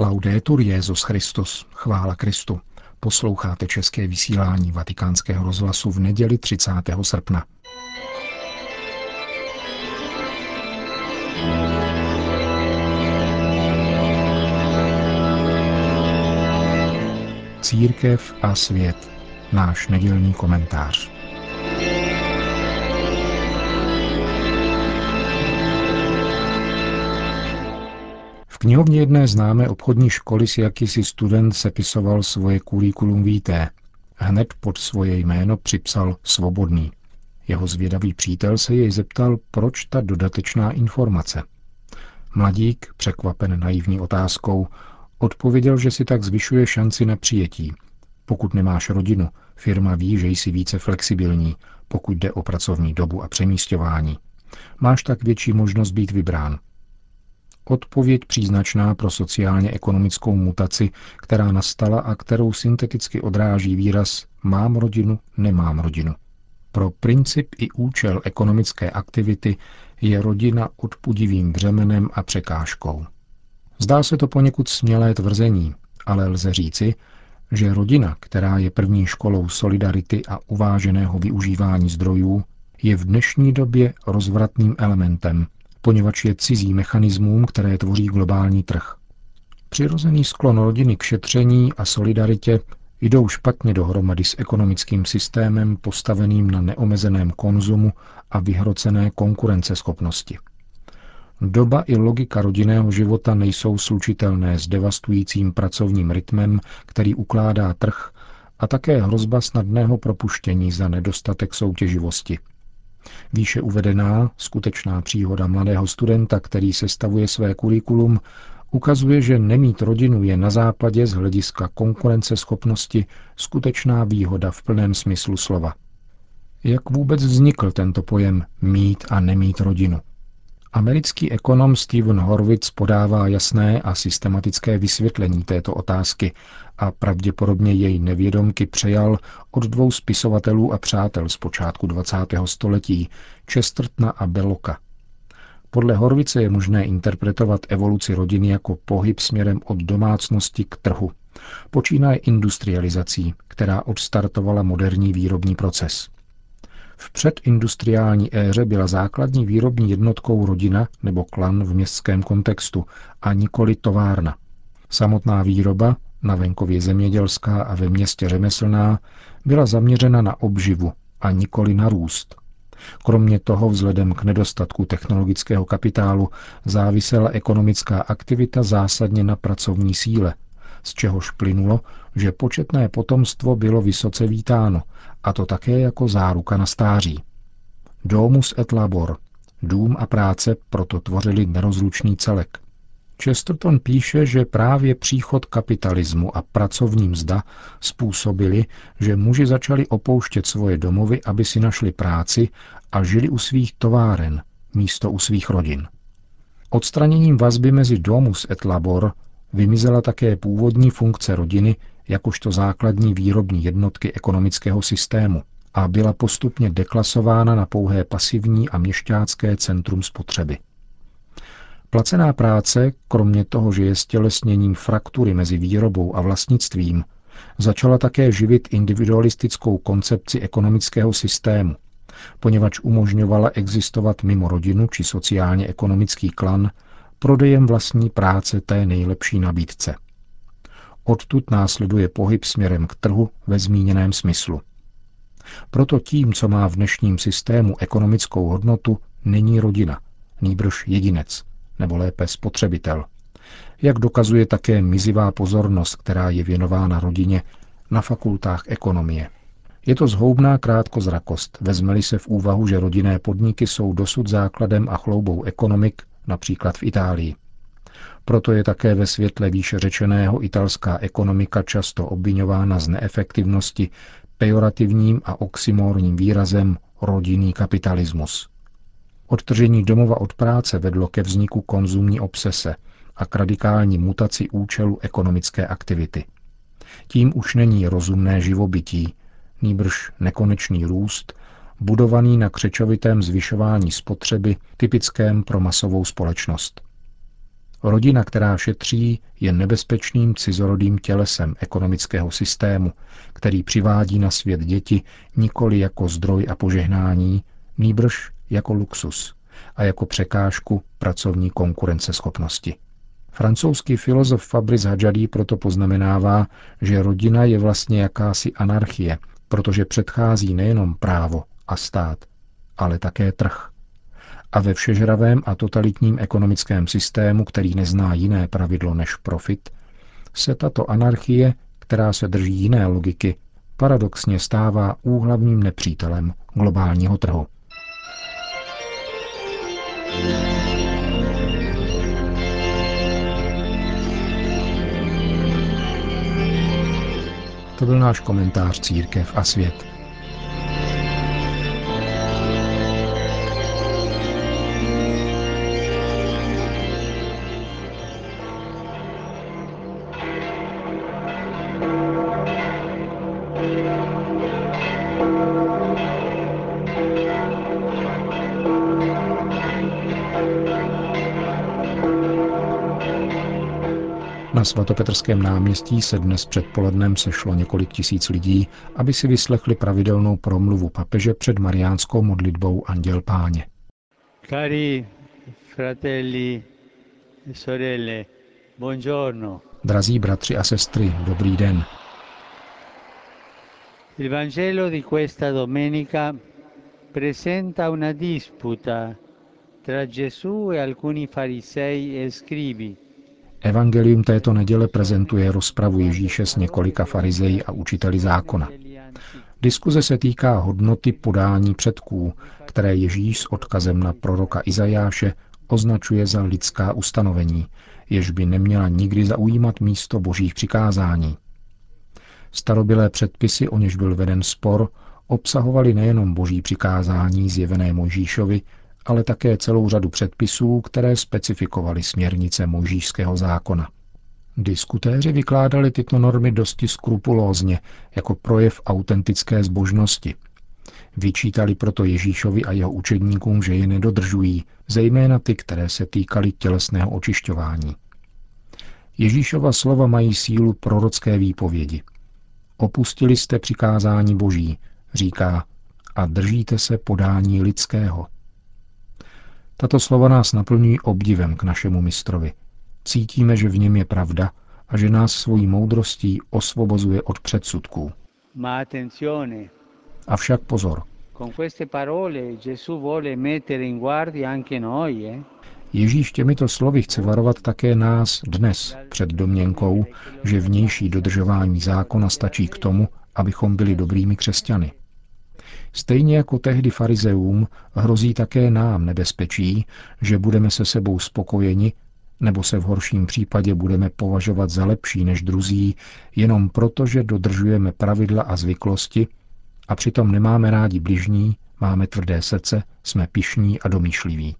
Laudetur Jezus Christus, chvála Kristu. Posloucháte české vysílání Vatikánského rozhlasu v neděli 30. srpna. Církev a svět. Náš nedělní komentář. V knihovně jedné známé obchodní školy si jakýsi student sepisoval svoje curriculum vitae. Hned pod svoje jméno připsal svobodný. Jeho zvědavý přítel se jej zeptal, proč ta dodatečná informace. Mladík, překvapen naivní otázkou, odpověděl, že si tak zvyšuje šanci na přijetí. Pokud nemáš rodinu, firma ví, že jsi více flexibilní, pokud jde o pracovní dobu a přemístování. Máš tak větší možnost být vybrán. Odpověď příznačná pro sociálně-ekonomickou mutaci, která nastala a kterou synteticky odráží výraz mám rodinu, nemám rodinu. Pro princip i účel ekonomické aktivity je rodina odpudivým břemenem a překážkou. Zdá se to poněkud smělé tvrzení, ale lze říci, že rodina, která je první školou solidarity a uváženého využívání zdrojů, je v dnešní době rozvratným elementem, poněvadž je cizí mechanismům, které tvoří globální trh. Přirozený sklon rodiny k šetření a solidaritě jdou špatně dohromady s ekonomickým systémem postaveným na neomezeném konzumu a vyhrocené konkurenceschopnosti. Doba i logika rodinného života nejsou slučitelné s devastujícím pracovním rytmem, který ukládá trh, a také hrozba snadného propuštění za nedostatek soutěživosti – Výše uvedená, skutečná příhoda mladého studenta, který sestavuje své kurikulum, ukazuje, že nemít rodinu je na západě z hlediska konkurenceschopnosti skutečná výhoda v plném smyslu slova. Jak vůbec vznikl tento pojem mít a nemít rodinu? Americký ekonom Steven Horwitz podává jasné a systematické vysvětlení této otázky a pravděpodobně jej nevědomky přejal od dvou spisovatelů a přátel z počátku 20. století, Chestertona a Belloka. Podle Horvice je možné interpretovat evoluci rodiny jako pohyb směrem od domácnosti k trhu. Počínaje industrializací, která odstartovala moderní výrobní proces. V předindustriální éře byla základní výrobní jednotkou rodina nebo klan v městském kontextu a nikoli továrna. Samotná výroba, na venkově zemědělská a ve městě řemeslná, byla zaměřena na obživu a nikoli na růst. Kromě toho vzhledem k nedostatku technologického kapitálu závisela ekonomická aktivita zásadně na pracovní síle, z čehož plynulo, že početné potomstvo bylo vysoce vítáno, a to také jako záruka na stáří. Domus et labor, dům a práce proto tvořili nerozlučný celek. Chesterton píše, že právě příchod kapitalismu a pracovní mzda způsobili, že muži začali opouštět svoje domovy, aby si našli práci a žili u svých továren, místo u svých rodin. Odstraněním vazby mezi domus et labor vymizela také původní funkce rodiny jakožto základní výrobní jednotky ekonomického systému a byla postupně deklasována na pouhé pasivní a měšťácké centrum spotřeby. Placená práce, kromě toho, že je stělesněním fraktury mezi výrobou a vlastnictvím, začala také živit individualistickou koncepci ekonomického systému, poněvadž umožňovala existovat mimo rodinu či sociálně-ekonomický klan prodejem vlastní práce té nejlepší nabídce. Odtud následuje pohyb směrem k trhu ve zmíněném smyslu. Proto tím, co má v dnešním systému ekonomickou hodnotu, není rodina, nýbrž jedinec, nebo lépe spotřebitel. Jak dokazuje také mizivá pozornost, která je věnována rodině na fakultách ekonomie. Je to zhoubná krátkozrakost, vezmeli se v úvahu, že rodinné podniky jsou dosud základem a chloubou ekonomik, například v Itálii. Proto je také ve světle výše řečeného italská ekonomika často obvinována z neefektivnosti pejorativním a oxymorním výrazem rodinný kapitalismus. Odtržení domova od práce vedlo ke vzniku konzumní obsese a k radikální mutaci účelu ekonomické aktivity. Tím už není rozumné živobytí, nýbrž nekonečný růst, budovaný na křečovitém zvyšování spotřeby typickém pro masovou společnost. Rodina, která šetří, je nebezpečným cizorodým tělesem ekonomického systému, který přivádí na svět děti nikoli jako zdroj a požehnání, nýbrž jako luxus a jako překážku pracovní konkurenceschopnosti. Francouzský filozof Fabrice Hadjadí proto poznamenává, že rodina je vlastně jakási anarchie, protože předchází nejenom právo a stát, ale také trh. A ve všežravém a totalitním ekonomickém systému, který nezná jiné pravidlo než profit, se tato anarchie, která se drží jiné logiky, paradoxně stává úhlavním nepřítelem globálního trhu. To byl náš komentář Církev a svět. Na svatopetrském náměstí se dnes předpolednem sešlo několik tisíc lidí, aby si vyslechli pravidelnou promluvu papeže před mariánskou modlitbou Anděl Páně. Cari fratelli e sorelle, buongiorno. Drazí bratři a sestry, dobrý den. Il Vangelo di questa domenica presenta una disputa tra Gesù e alcuni farisei e scribi Evangelium této neděle prezentuje rozpravu Ježíše s několika farizeji a učiteli zákona. Diskuze se týká hodnoty podání předků, které Ježíš s odkazem na proroka Izajáše označuje za lidská ustanovení, jež by neměla nikdy zaujímat místo božích přikázání. Starobilé předpisy, o něž byl veden spor, obsahovaly nejenom boží přikázání zjevené Mojžíšovi, ale také celou řadu předpisů, které specifikovaly směrnice mojžíšského zákona. Diskutéři vykládali tyto normy dosti skrupulózně, jako projev autentické zbožnosti. Vyčítali proto Ježíšovi a jeho učedníkům, že je nedodržují, zejména ty, které se týkaly tělesného očišťování. Ježíšova slova mají sílu prorocké výpovědi. Opustili jste přikázání boží, říká, a držíte se podání lidského – tato slova nás naplňují obdivem k našemu mistrovi. Cítíme, že v něm je pravda a že nás svojí moudrostí osvobozuje od předsudků. Avšak pozor. Eh? Ježíš těmito slovy chce varovat také nás dnes před domněnkou, že vnější dodržování zákona stačí k tomu, abychom byli dobrými křesťany. Stejně jako tehdy farizeům hrozí také nám nebezpečí, že budeme se sebou spokojeni, nebo se v horším případě budeme považovat za lepší než druzí, jenom proto, že dodržujeme pravidla a zvyklosti a přitom nemáme rádi bližní, máme tvrdé srdce, jsme pišní a domýšliví.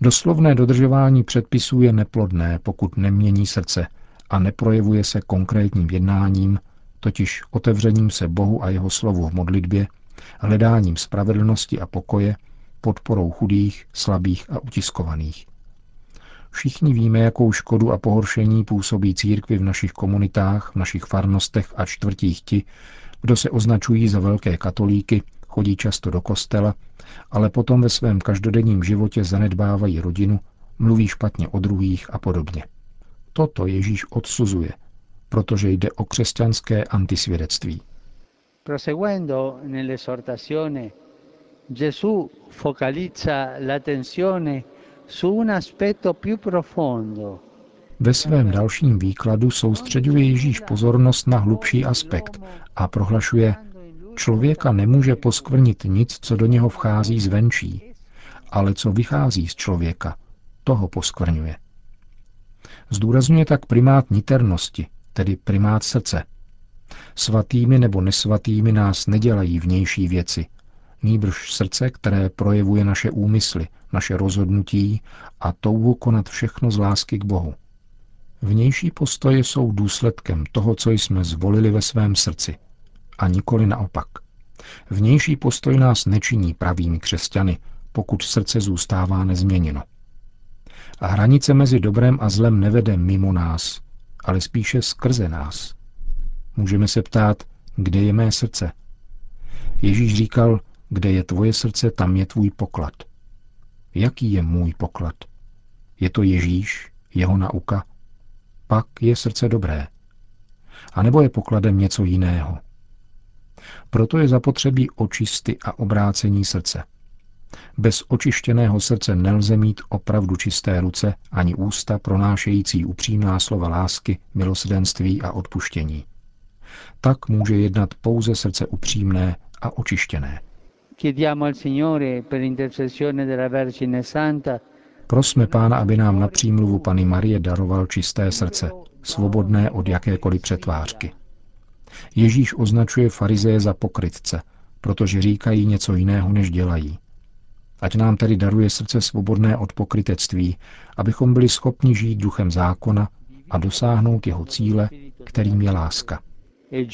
Doslovné dodržování předpisů je neplodné, pokud nemění srdce a neprojevuje se konkrétním jednáním, totiž otevřením se Bohu a jeho slovu v modlitbě, hledáním spravedlnosti a pokoje, podporou chudých, slabých a utiskovaných. Všichni víme, jakou škodu a pohoršení působí církvy v našich komunitách, v našich farnostech a čtvrtích ti, kdo se označují za velké katolíky, chodí často do kostela, ale potom ve svém každodenním životě zanedbávají rodinu, mluví špatně o druhých a podobně. Toto Ježíš odsuzuje – protože jde o křesťanské antisvědectví. Proseguendo nell'esortazione, Gesù focalizza l'attenzione su un aspetto più profondo. Ve svém dalším výkladu soustředuje Ježíš pozornost na hlubší aspekt a prohlašuje, člověka nemůže poskvrnit nic, co do něho vchází zvenčí, ale co vychází z člověka, toho poskvrňuje. Zdůrazňuje tak primát niternosti, tedy primát srdce. Svatými nebo nesvatými nás nedělají vnější věci, nýbrž srdce, které projevuje naše úmysly, naše rozhodnutí a touhu konat všechno z lásky k Bohu. Vnější postoje jsou důsledkem toho, co jsme zvolili ve svém srdci, a nikoli naopak. Vnější postoj nás nečiní pravými křesťany, pokud srdce zůstává nezměněno. A hranice mezi dobrem a zlem nevede mimo nás, ale spíše skrze nás. Můžeme se ptát, kde je mé srdce? Ježíš říkal, kde je tvoje srdce, tam je tvůj poklad. Jaký je můj poklad? Je to Ježíš, jeho nauka? Pak je srdce dobré. A nebo je pokladem něco jiného? Proto je zapotřebí očisty a obrácení srdce. Bez očištěného srdce nelze mít opravdu čisté ruce ani ústa pronášející upřímná slova lásky, milosedenství a odpuštění. Tak může jednat pouze srdce upřímné a očištěné. Prosme Pána, aby nám na přímluvu Pany Marie daroval čisté srdce, svobodné od jakékoliv přetvářky. Ježíš označuje farizeje za pokrytce, protože říkají něco jiného, než dělají. Ať nám tedy daruje srdce svobodné od pokrytectví, abychom byli schopni žít duchem zákona a dosáhnout jeho cíle, kterým je láska. E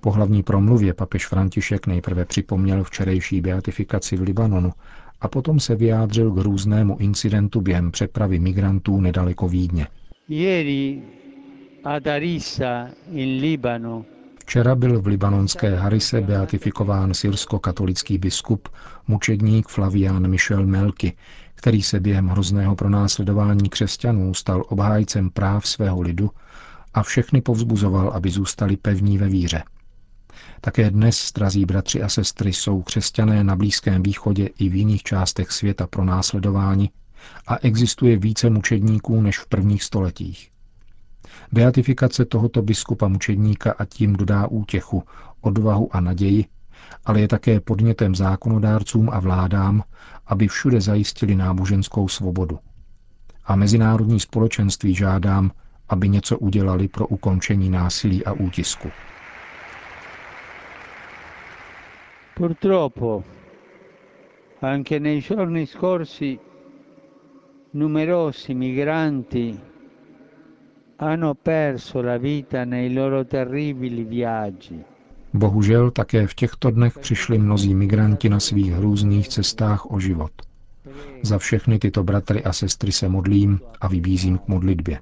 po hlavní promluvě papež František nejprve připomněl včerejší beatifikaci v Libanonu a potom se vyjádřil k různému incidentu během přepravy migrantů nedaleko Vídně. Včera byl v libanonské Harise beatifikován syrsko-katolický biskup, mučedník Flavián Michel Melky, který se během hrozného pronásledování křesťanů stal obhájcem práv svého lidu a všechny povzbuzoval, aby zůstali pevní ve víře. Také dnes, drazí bratři a sestry, jsou křesťané na Blízkém východě i v jiných částech světa pro následování a existuje více mučedníků než v prvních stoletích. Beatifikace tohoto biskupa mučedníka a tím dodá útěchu, odvahu a naději, ale je také podnětem zákonodárcům a vládám, aby všude zajistili náboženskou svobodu. A mezinárodní společenství žádám, aby něco udělali pro ukončení násilí a útisku. Purtroppo, anche nei giorni scorsi, numerosi migranti hanno perso la vita nei loro terribili viaggi. Bohužel také v těchto dnech přišli mnozí migranti na svých hrůzných cestách o život. Za všechny tyto bratry a sestry se modlím a vybízím k modlitbě.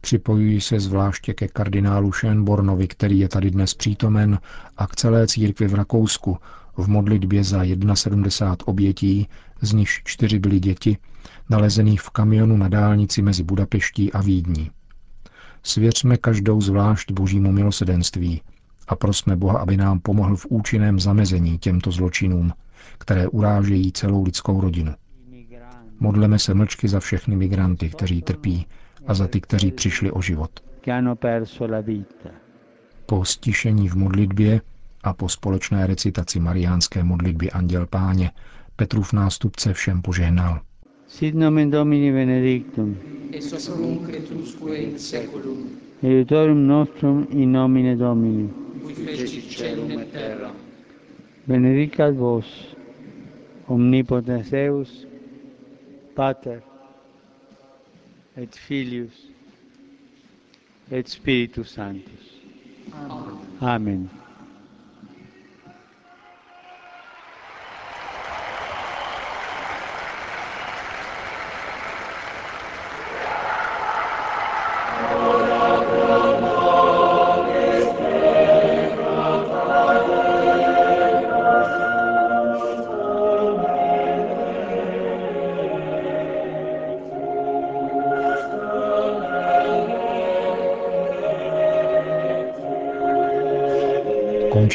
Připojuji se zvláště ke kardinálu Schönbornovi, který je tady dnes přítomen, a k celé církvi v Rakousku v modlitbě za 71 obětí, z nichž čtyři byly děti, nalezených v kamionu na dálnici mezi Budapeští a Vídní. Svěřme každou zvlášť božímu milosedenství a prosme Boha, aby nám pomohl v účinném zamezení těmto zločinům, které urážejí celou lidskou rodinu. Modleme se mlčky za všechny migranty, kteří trpí, a za ty, kteří přišli o život. Po stišení v modlitbě a po společné recitaci mariánské modlitby Anděl Páně Petrův nástupce všem požehnal. Sit nomen Domini benedictum. Hoc nunc et usque in seculum. Aiutorium nostrum in nomine Domini. Qui fecit celum et terra. Benedicat vos, omnipotens Deus, Pater, et Filius, et Spiritus Sanctus. Amen. Amen.